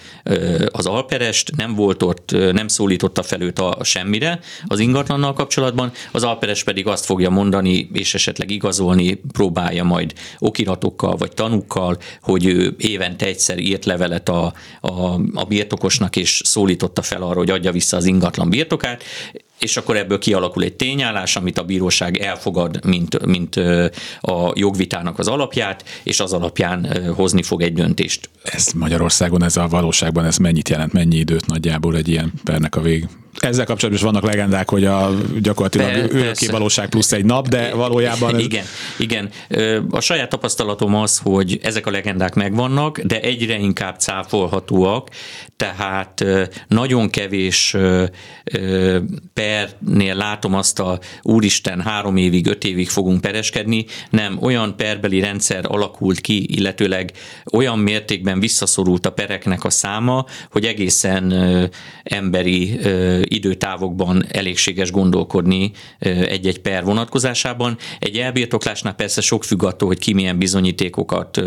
az alperest, nem volt ott, nem szólította fel őt a semmire az ingatlannal kapcsolatban, az alperes pedig azt fogja mondani, és esetleg igazolni próbálja majd okiratokkal vagy tanukkal, hogy ő évente egyszer írt levelet a, a, a birtokosnak, és szólította fel arra, hogy adja vissza az ingatlan birtok birtokát, és akkor ebből kialakul egy tényállás, amit a bíróság elfogad, mint, mint a jogvitának az alapját, és az alapján hozni fog egy döntést. Ez Magyarországon, ez a valóságban, ez mennyit jelent, mennyi időt nagyjából egy ilyen pernek a vég? Ezzel kapcsolatban is vannak legendák, hogy a gyakorlatilag örökké valóság plusz egy nap, de valójában... Ez... Igen, igen. A saját tapasztalatom az, hogy ezek a legendák megvannak, de egyre inkább cáfolhatóak, tehát nagyon kevés pernél látom azt a úristen három évig, öt évig fogunk pereskedni, nem, olyan perbeli rendszer alakult ki, illetőleg olyan mértékben visszaszorult a pereknek a száma, hogy egészen emberi időtávokban elégséges gondolkodni egy-egy per vonatkozásában. Egy elbirtoklásnál persze sok függ attól, hogy ki milyen bizonyítékokat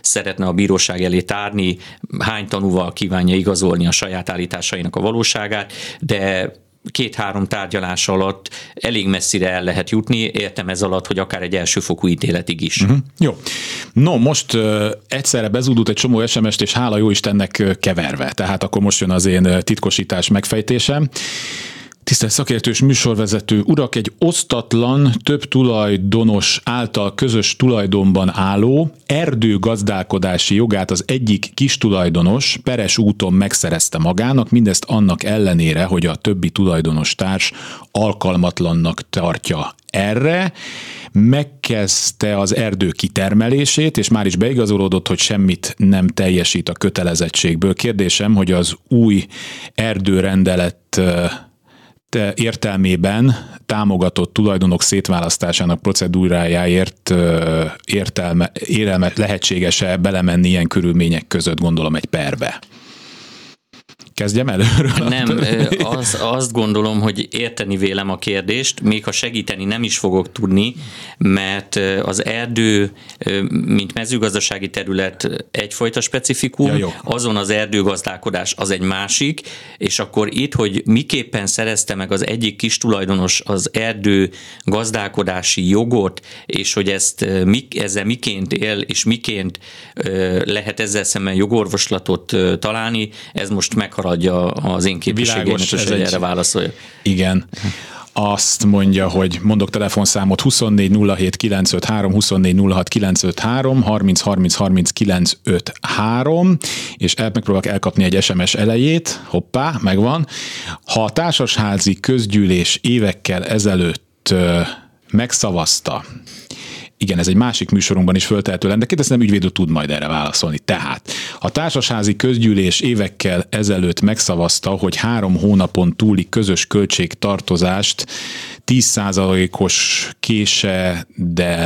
szeretne a bíróság elé tárni, hány tanúval kívánja igazolni a saját állításainak a valóságát, de két-három tárgyalás alatt elég messzire el lehet jutni, értem ez alatt, hogy akár egy elsőfokú ítéletig is. Uh-huh. Jó. No, most uh, egyszerre bezúdult egy csomó SMS-t, és hála jó Istennek keverve. Tehát akkor most jön az én titkosítás megfejtésem. Tisztelt szakértős műsorvezető urak, egy osztatlan, több tulajdonos által közös tulajdonban álló erdőgazdálkodási jogát az egyik kis tulajdonos peres úton megszerezte magának, mindezt annak ellenére, hogy a többi tulajdonos társ alkalmatlannak tartja erre, megkezdte az erdő kitermelését, és már is beigazolódott, hogy semmit nem teljesít a kötelezettségből. Kérdésem, hogy az új erdőrendelet értelmében támogatott tulajdonok szétválasztásának procedúrájáért értelme, érelme, lehetséges-e belemenni ilyen körülmények között, gondolom, egy perbe? Kezdjem előről? Nem, <laughs> az, azt gondolom, hogy érteni vélem a kérdést, még ha segíteni nem is fogok tudni, mert az erdő, mint mezőgazdasági terület egyfajta specifikum, ja, azon az erdőgazdálkodás az egy másik, és akkor itt, hogy miképpen szerezte meg az egyik kis tulajdonos az erdő gazdálkodási jogot, és hogy ezt ezzel miként él, és miként lehet ezzel szemben jogorvoslatot találni, ez most meghatározó meghaladja az én képviségémet, hogy egy... erre válaszolja. Igen azt mondja, hogy mondok telefonszámot 24 07 953, 24 06 953, 30 30 30 953, és el, megpróbálok elkapni egy SMS elejét, hoppá, megvan. Ha a társasházi közgyűlés évekkel ezelőtt megszavazta igen, ez egy másik műsorunkban is föltehető lenne, de kérdezem, ügyvédő tud majd erre válaszolni. Tehát a társasházi közgyűlés évekkel ezelőtt megszavazta, hogy három hónapon túli közös költségtartozást 10%-os késedelmi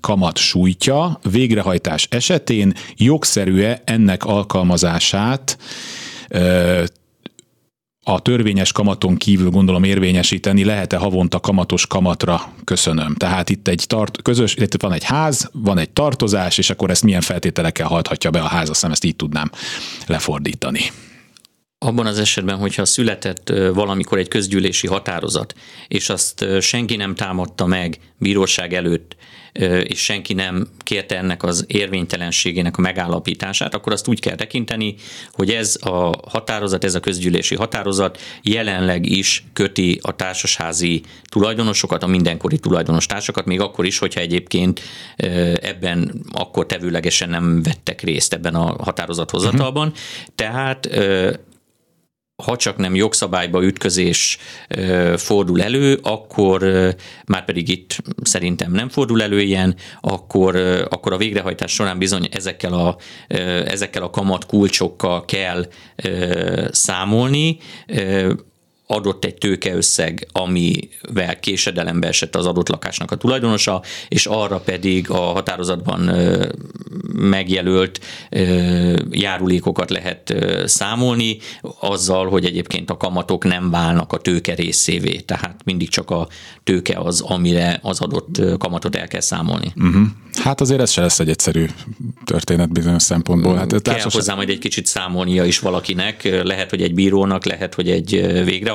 kamat sújtja, végrehajtás esetén jogszerű-e ennek alkalmazását a törvényes kamaton kívül gondolom érvényesíteni, lehet-e havonta kamatos kamatra? Köszönöm. Tehát itt egy tart, közös, itt van egy ház, van egy tartozás, és akkor ezt milyen feltételekkel hajthatja be a ház, azt hiszem ezt így tudnám lefordítani. Abban az esetben, hogyha született valamikor egy közgyűlési határozat, és azt senki nem támadta meg bíróság előtt, és senki nem kérte ennek az érvénytelenségének a megállapítását, akkor azt úgy kell tekinteni, hogy ez a határozat, ez a közgyűlési határozat jelenleg is köti a társasházi tulajdonosokat, a mindenkori társakat, még akkor is, hogyha egyébként ebben akkor tevőlegesen nem vettek részt ebben a határozathozatalban. Uh-huh. Tehát ha csak nem jogszabályba ütközés fordul elő, akkor már pedig itt szerintem nem fordul elő ilyen, akkor, akkor a végrehajtás során bizony ezekkel a, ezekkel a kamat kulcsokkal kell számolni adott egy tőkeösszeg, amivel késedelembe esett az adott lakásnak a tulajdonosa, és arra pedig a határozatban megjelölt járulékokat lehet számolni, azzal, hogy egyébként a kamatok nem válnak a tőke részévé, tehát mindig csak a tőke az, amire az adott kamatot el kell számolni. Uh-huh. Hát azért ez se lesz egy egyszerű történet bizonyos szempontból. Hát Kell társas... hozzá majd egy kicsit számolnia is valakinek, lehet, hogy egy bírónak, lehet, hogy egy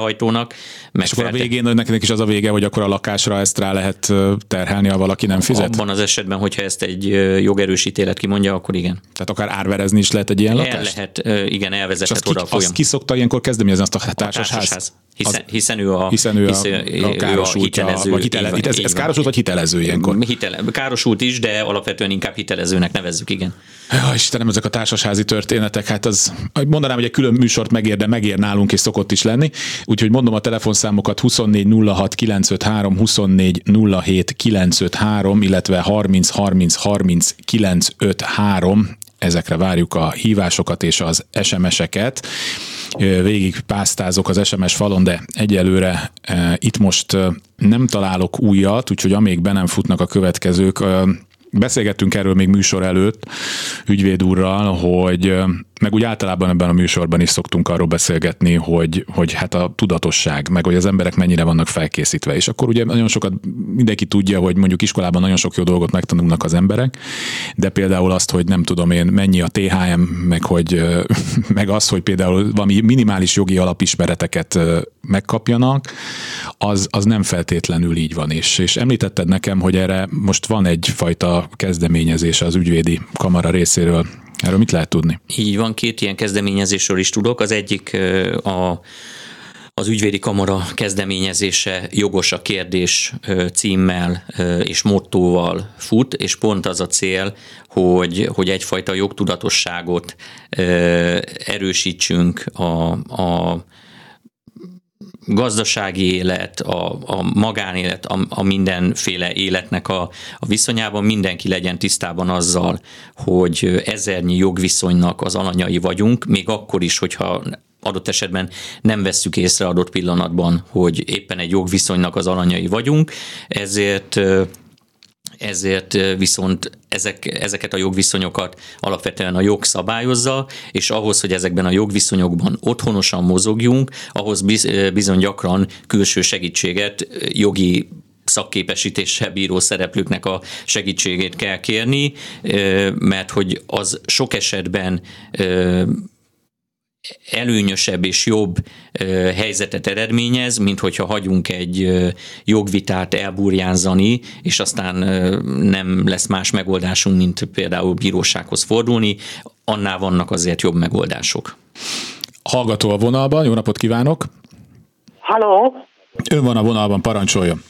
végrehajtónak. Meg és akkor a végén nekinek is az a vége, hogy akkor a lakásra ezt rá lehet terhelni, ha valaki nem fizet? Abban az esetben, hogyha ezt egy jogerős ítélet kimondja, akkor igen. Tehát akár árverezni is lehet egy ilyen lakást? El lehet, igen, elvezethet oda a folyam. Azt ki szokta ilyenkor kezdeményezni azt a társasház? A hiszen, az, hiszen ő a, hiszen ő a, hiszen, a károsult, hitelező. Vagy hitele, ez, ez károsult vagy hitelező ilyenkor? Hitele, károsult is, de alapvetően inkább hitelezőnek nevezzük, igen. Ja, Istenem, ezek a társasházi történetek, hát az, mondanám, hogy egy külön műsort megér, de megér nálunk, és szokott is lenni. Úgyhogy mondom a telefonszámokat 24 06 953, 24 07 953, illetve 30 30 30 953 ezekre várjuk a hívásokat és az SMS-eket. Végig pásztázok az SMS falon, de egyelőre itt most nem találok újat, úgyhogy amíg be nem futnak a következők, beszélgettünk erről még műsor előtt ügyvéd úrral, hogy meg úgy általában ebben a műsorban is szoktunk arról beszélgetni, hogy, hogy hát a tudatosság, meg hogy az emberek mennyire vannak felkészítve. És akkor ugye nagyon sokat mindenki tudja, hogy mondjuk iskolában nagyon sok jó dolgot megtanulnak az emberek, de például azt, hogy nem tudom én, mennyi a THM, meg, hogy, <laughs> meg az, hogy például valami minimális jogi alapismereteket megkapjanak, az, az nem feltétlenül így van. És, és említetted nekem, hogy erre most van egyfajta kezdeményezés az ügyvédi kamara részéről Erről mit lehet tudni? Így van, két ilyen kezdeményezésről is tudok. Az egyik a az ügyvédi kamara kezdeményezése jogos a kérdés címmel és mottóval fut, és pont az a cél, hogy, hogy egyfajta jogtudatosságot erősítsünk a, a gazdasági élet, a, a magánélet, a, a mindenféle életnek a, a viszonyában mindenki legyen tisztában azzal, hogy ezernyi jogviszonynak az alanyai vagyunk, még akkor is, hogyha adott esetben nem vesszük észre adott pillanatban, hogy éppen egy jogviszonynak az alanyai vagyunk, ezért ezért viszont ezek, ezeket a jogviszonyokat alapvetően a jog szabályozza, és ahhoz, hogy ezekben a jogviszonyokban otthonosan mozogjunk, ahhoz bizony gyakran külső segítséget, jogi szakképesítéssel bíró szereplőknek a segítségét kell kérni, mert hogy az sok esetben előnyösebb és jobb helyzetet eredményez, mint hogyha hagyunk egy jogvitát elburjánzani, és aztán nem lesz más megoldásunk, mint például bírósághoz fordulni, annál vannak azért jobb megoldások. Hallgató a vonalban, jó napot kívánok! Halló! Ön van a vonalban, parancsoljon!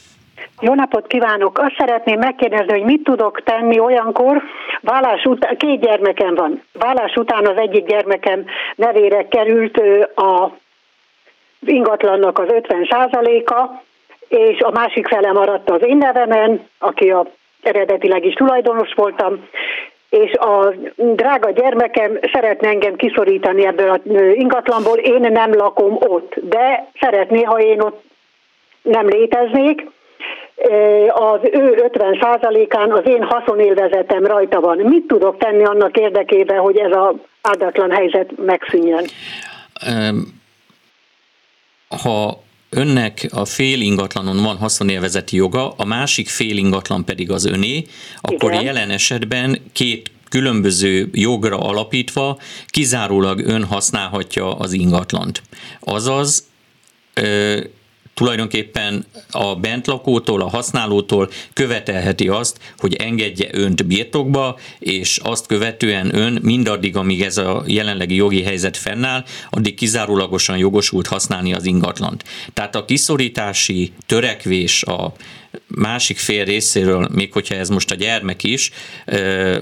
Jó napot kívánok! Azt szeretném megkérdezni, hogy mit tudok tenni olyankor, vállás után, két gyermekem van. Vállás után az egyik gyermekem nevére került a ingatlannak az 50 a és a másik fele maradt az én nevemen, aki a eredetileg is tulajdonos voltam, és a drága gyermekem szeretne engem kiszorítani ebből az ingatlanból, én nem lakom ott, de szeretné, ha én ott nem léteznék, az ő 50%-án az én haszonélvezetem rajta van. Mit tudok tenni annak érdekében, hogy ez az áldatlan helyzet megszűnjön? Ha önnek a fél ingatlanon van haszonélvezeti joga, a másik fél ingatlan pedig az öné, akkor Igen. jelen esetben két különböző jogra alapítva kizárólag ön használhatja az ingatlant. Azaz tulajdonképpen a bentlakótól, a használótól követelheti azt, hogy engedje önt birtokba, és azt követően ön mindaddig, amíg ez a jelenlegi jogi helyzet fennáll, addig kizárólagosan jogosult használni az ingatlant. Tehát a kiszorítási törekvés, a másik fél részéről, még hogyha ez most a gyermek is,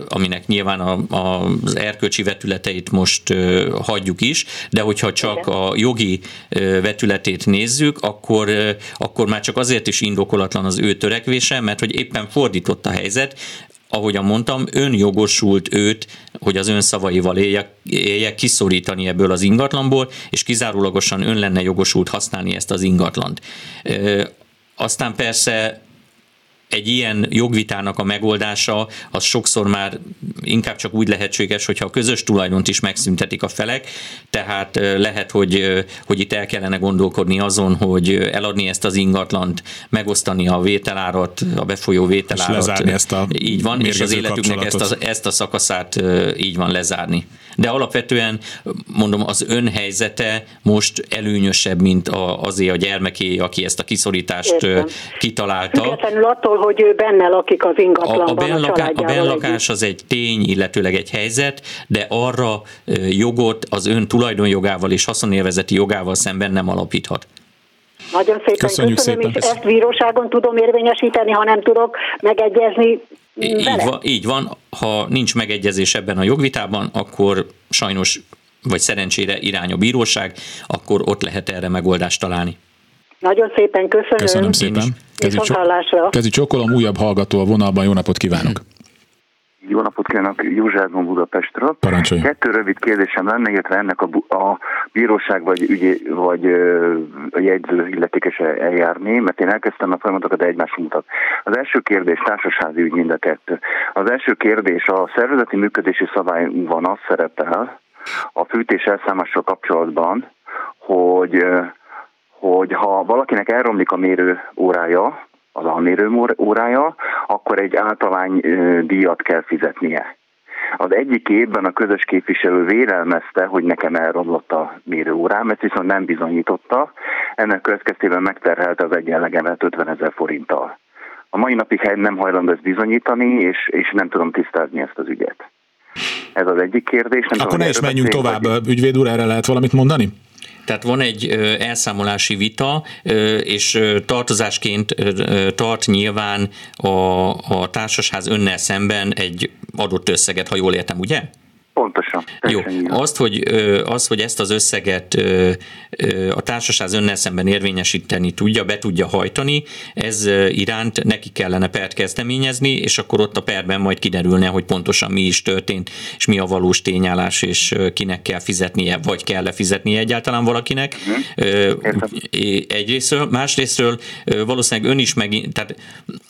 aminek nyilván a, a, az erkölcsi vetületeit most hagyjuk is, de hogyha csak a jogi vetületét nézzük, akkor, akkor már csak azért is indokolatlan az ő törekvése, mert hogy éppen fordított a helyzet, ahogyan mondtam, ön jogosult őt, hogy az ön szavaival éljek, éljek kiszorítani ebből az ingatlanból, és kizárólagosan ön lenne jogosult használni ezt az ingatlant. Aztán persze egy ilyen jogvitának a megoldása az sokszor már inkább csak úgy lehetséges, hogyha a közös tulajdont is megszüntetik a felek, tehát lehet, hogy, hogy itt el kellene gondolkodni azon, hogy eladni ezt az ingatlant, megosztani a vételárat, a befolyó vételárat. És lezárni ezt a Így van, és az életüknek ezt a, ezt a szakaszát így van lezárni. De alapvetően mondom, az ön helyzete most előnyösebb, mint a, azé a gyermeké, aki ezt a kiszorítást Értem. kitalálta. Függetlenül attól, hogy ő benne lakik az ingatlanban. A, a, benlaká, a benlakás az egy tény, illetőleg egy helyzet, de arra jogot az ön tulajdonjogával és haszonélvezeti jogával szemben nem alapíthat. Nagyon szépen Köszönjük köszönöm, szépen. és ezt bíróságon tudom érvényesíteni, ha nem tudok megegyezni így van, így van, ha nincs megegyezés ebben a jogvitában, akkor sajnos vagy szerencsére irány a bíróság, akkor ott lehet erre megoldást találni. Nagyon szépen köszönöm. Köszönöm szépen. Kezi, csok- Kezi csokolom, újabb hallgató a vonalban, jó napot kívánok! Jó napot kívánok, Józsefon Budapestről. Parancsolj. Kettő rövid kérdésem lenne, illetve ennek a, a bíróság vagy, ügyé, vagy a jegyző illetékes eljárni, mert én elkezdtem a folyamatokat, de egymás mutat. Az első kérdés társasházi ügy mind a kettő. Az első kérdés a szervezeti működési szabályban az szerepel a fűtés elszámással kapcsolatban, hogy hogy ha valakinek elromlik a mérő órája, az almérő órája, akkor egy általány díjat kell fizetnie. Az egyik évben a közös képviselő vélelmezte, hogy nekem elromlott a mérőórám, ezt viszont nem bizonyította, ennek következtében megterhelte az egyenlegemet 50 ezer forinttal. A mai napig nem hajlandó ezt bizonyítani, és, és nem tudom tisztázni ezt az ügyet. Ez az egyik kérdés. Nem Akkor tudom, ne is menjünk tovább, vagy... ügyvéd úr, erre lehet valamit mondani? Tehát van egy elszámolási vita, és tartozásként tart nyilván a, a társasház önnel szemben egy adott összeget, ha jól értem, ugye? Pontosan. Jó, azt hogy, az, hogy ezt az összeget a társaság önnel szemben érvényesíteni tudja, be tudja hajtani, ez iránt neki kellene pert kezdeményezni, és akkor ott a perben majd kiderülne, hogy pontosan mi is történt, és mi a valós tényállás, és kinek kell fizetnie, vagy kell-e fizetnie egyáltalán valakinek. Uh-huh. Egyrésztről, másrésztről valószínűleg ön is megint, tehát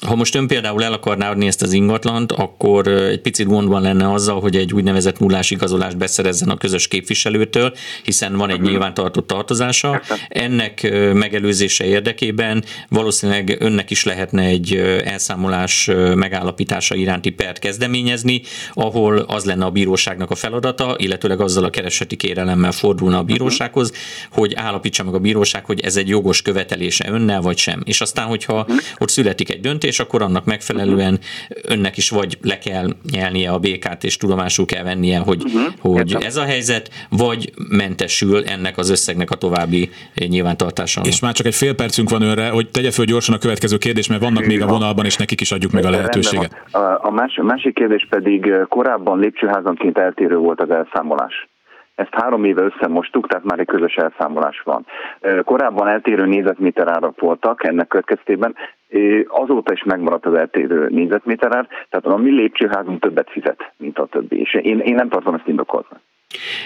ha most ön például el akarná adni ezt az ingatlant, akkor egy picit gondban lenne azzal, hogy egy úgynevezett nullás igazolást beszerezzen a közös képviselőtől, hiszen van egy nyilvántartott tartozása. Ennek megelőzése érdekében valószínűleg önnek is lehetne egy elszámolás megállapítása iránti pert kezdeményezni, ahol az lenne a bíróságnak a feladata, illetőleg azzal a kereseti kérelemmel fordulna a bírósághoz, hogy állapítsa meg a bíróság, hogy ez egy jogos követelése önnel, vagy sem. És aztán, hogyha ott születik egy döntés, akkor annak megfelelően önnek is vagy le kell nyelnie a békát, és tudomásul kell vennie, hogy, uh-huh. hogy ez a helyzet, vagy mentesül ennek az összegnek a további nyilvántartása. És már csak egy fél percünk van önre, hogy tegye föl gyorsan a következő kérdés, mert vannak még a vonalban, és nekik is adjuk meg a lehetőséget. A, másik kérdés pedig korábban lépcsőházanként eltérő volt az elszámolás. Ezt három éve összemostuk, tehát már egy közös elszámolás van. Korábban eltérő nézetméter árak voltak ennek következtében, azóta is megmaradt az eltérő nézetméter ár, tehát a mi lépcsőházunk többet fizet, mint a többi, és én, én nem tartom ezt indokoltnak.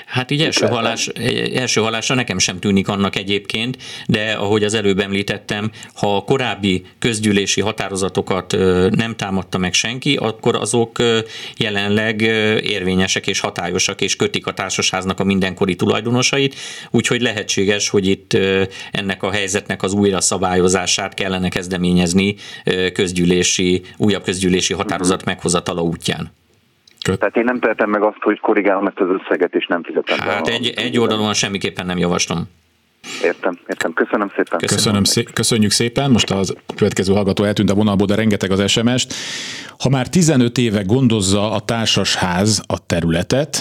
Hát így első, hallás, első hallásra nekem sem tűnik annak egyébként, de ahogy az előbb említettem, ha a korábbi közgyűlési határozatokat nem támadta meg senki, akkor azok jelenleg érvényesek és hatályosak, és kötik a társasháznak a mindenkori tulajdonosait, úgyhogy lehetséges, hogy itt ennek a helyzetnek az újra szabályozását kellene kezdeményezni közgyűlési, újabb közgyűlési határozat meghozatala útján. Köt. Tehát én nem tehetem meg azt, hogy korrigálom ezt az összeget, és nem fizetem. Hát egy, egy oldalon semmiképpen nem javaslom. Értem, értem. Köszönöm szépen. Köszönöm szé- köszönjük szépen. Most az következő hallgató eltűnt a vonalból, de rengeteg az SMS-t. Ha már 15 éve gondozza a társasház a területet,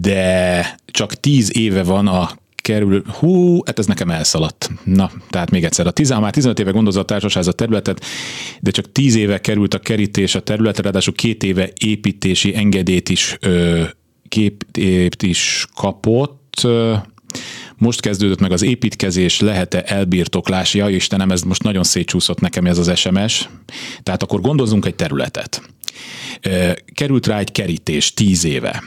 de csak 10 éve van a kerül, hú, hát ez nekem elszaladt. Na, tehát még egyszer, a 10, már 15 éve gondozza a társaság a területet, de csak 10 éve került a kerítés a területre, ráadásul két éve építési engedélyt is, ö, kép, is kapott, most kezdődött meg az építkezés, lehet-e elbirtoklás? Ja, Istenem, ez most nagyon szétcsúszott nekem ez az SMS. Tehát akkor gondozunk egy területet. Került rá egy kerítés tíz éve.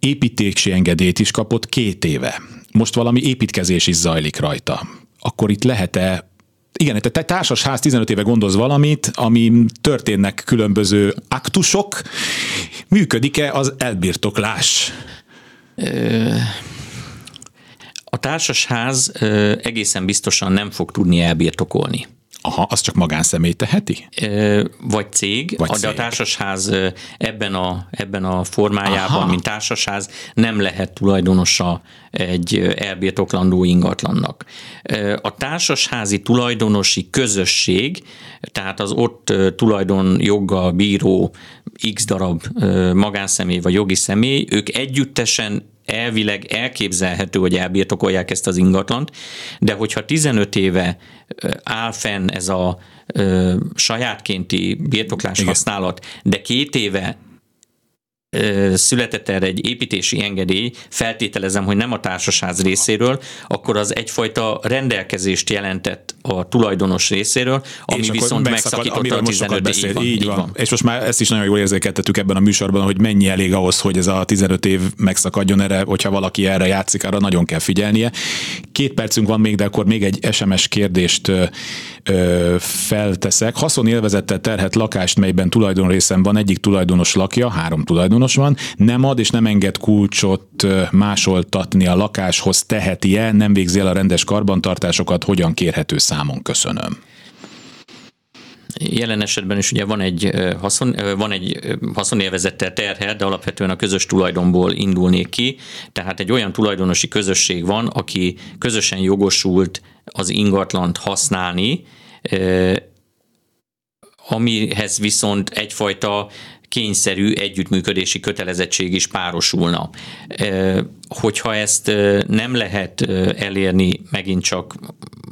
Építési engedélyt is kapott két éve most valami építkezés is zajlik rajta, akkor itt lehet-e igen, tehát társas ház 15 éve gondoz valamit, ami történnek különböző aktusok, működik-e az elbirtoklás? A társasház egészen biztosan nem fog tudni elbirtokolni. Aha, az csak magánszemély teheti? Vagy cég, Vagy de cég. a társasház ebben a, ebben a formájában, Aha. mint társasház nem lehet tulajdonosa egy elbirtoklandó ingatlannak. A társasházi tulajdonosi közösség, tehát az ott tulajdonjoggal bíró x darab magánszemély vagy jogi személy, ők együttesen elvileg elképzelhető, hogy elbirtokolják ezt az ingatlant, de hogyha 15 éve áll fenn ez a ö, sajátkénti birtoklás Igen. használat, de két éve született erre egy építési engedély, feltételezem, hogy nem a társasház részéről, akkor az egyfajta rendelkezést jelentett a tulajdonos részéről, ami és viszont megszakította a 15 beszél. Így van, így van. van. És most már ezt is nagyon jól érzékeltettük ebben a műsorban, hogy mennyi elég ahhoz, hogy ez a 15 év megszakadjon erre, hogyha valaki erre játszik, arra nagyon kell figyelnie. Két percünk van még, de akkor még egy SMS kérdést ö, felteszek. Haszonélvezettel terhet lakást, melyben tulajdonrészen van, egyik tulajdonos lakja, három tulajdonos van, nem ad és nem enged kulcsot másoltatni a lakáshoz, teheti-e, nem végzi el a rendes karbantartásokat, hogyan kérhető számon? Köszönöm. Jelen esetben is ugye van egy, haszon, van egy haszonélvezettel terhel, de alapvetően a közös tulajdonból indulnék ki. Tehát egy olyan tulajdonosi közösség van, aki közösen jogosult az ingatlant használni, amihez viszont egyfajta kényszerű együttműködési kötelezettség is párosulna. Hogyha ezt nem lehet elérni megint csak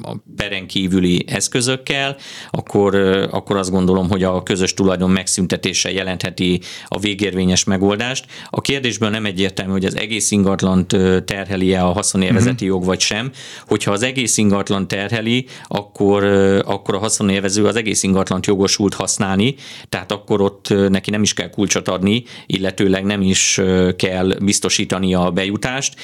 a peren kívüli eszközökkel, akkor, akkor azt gondolom, hogy a közös tulajdon megszüntetése jelentheti a végérvényes megoldást. A kérdésből nem egyértelmű, hogy az egész ingatlant terheli-e a haszonélvezeti uh-huh. jog vagy sem. Hogyha az egész ingatlan terheli, akkor, akkor a haszonélvező az egész ingatlant jogosult használni, tehát akkor ott neki nem is kell kulcsot adni, illetőleg nem is kell biztosítani a bejutást,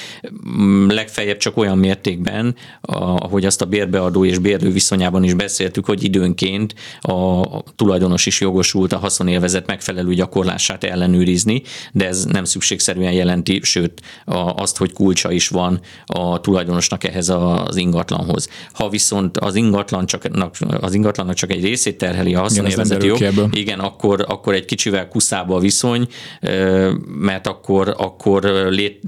legfeljebb csak olyan mértékben, ahogy azt a bérbeadó és bérlő viszonyában is beszéltük, hogy időnként a tulajdonos is jogosult a haszonélvezet megfelelő gyakorlását ellenőrizni, de ez nem szükségszerűen jelenti, sőt azt, hogy kulcsa is van a tulajdonosnak ehhez az ingatlanhoz. Ha viszont az ingatlan csak, az ingatlannak csak egy részét terheli a haszonélvezeti jog, igen, akkor, akkor egy kicsivel kuszába a viszony, mert akkor, akkor, lét,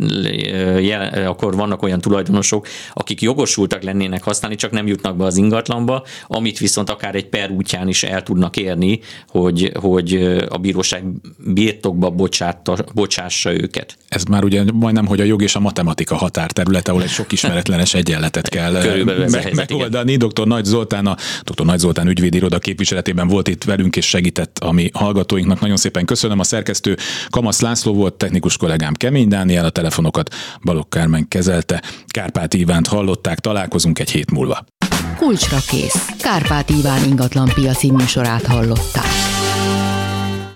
jel, akkor vannak olyan tulajdonosok, akik jogosultak lennének használni, csak nem jutnak be az ingatlanba, amit viszont akár egy per útján is el tudnak érni, hogy, hogy a bíróság birtokba bocsátta, bocsássa őket. Ez már ugye majdnem, hogy a jog és a matematika határterület, ahol egy sok ismeretlenes egyenletet kell me- megoldani. Igen. Dr. Nagy Zoltán, a Dr. Nagy Zoltán ügyvédiroda képviseletében volt itt velünk és segített a mi hallgatóinknak. Nagyon szépen köszönöm. A szerkesztő Kamasz László volt, technikus kollégám Kemény Dániel, a telefonokat Balogh Kármen kezelte. Kárpát Ivánt hallották, találkozunk egy hét múlva. Kulcsra kész. Kárpát Iván ingatlan piaci műsorát hallották.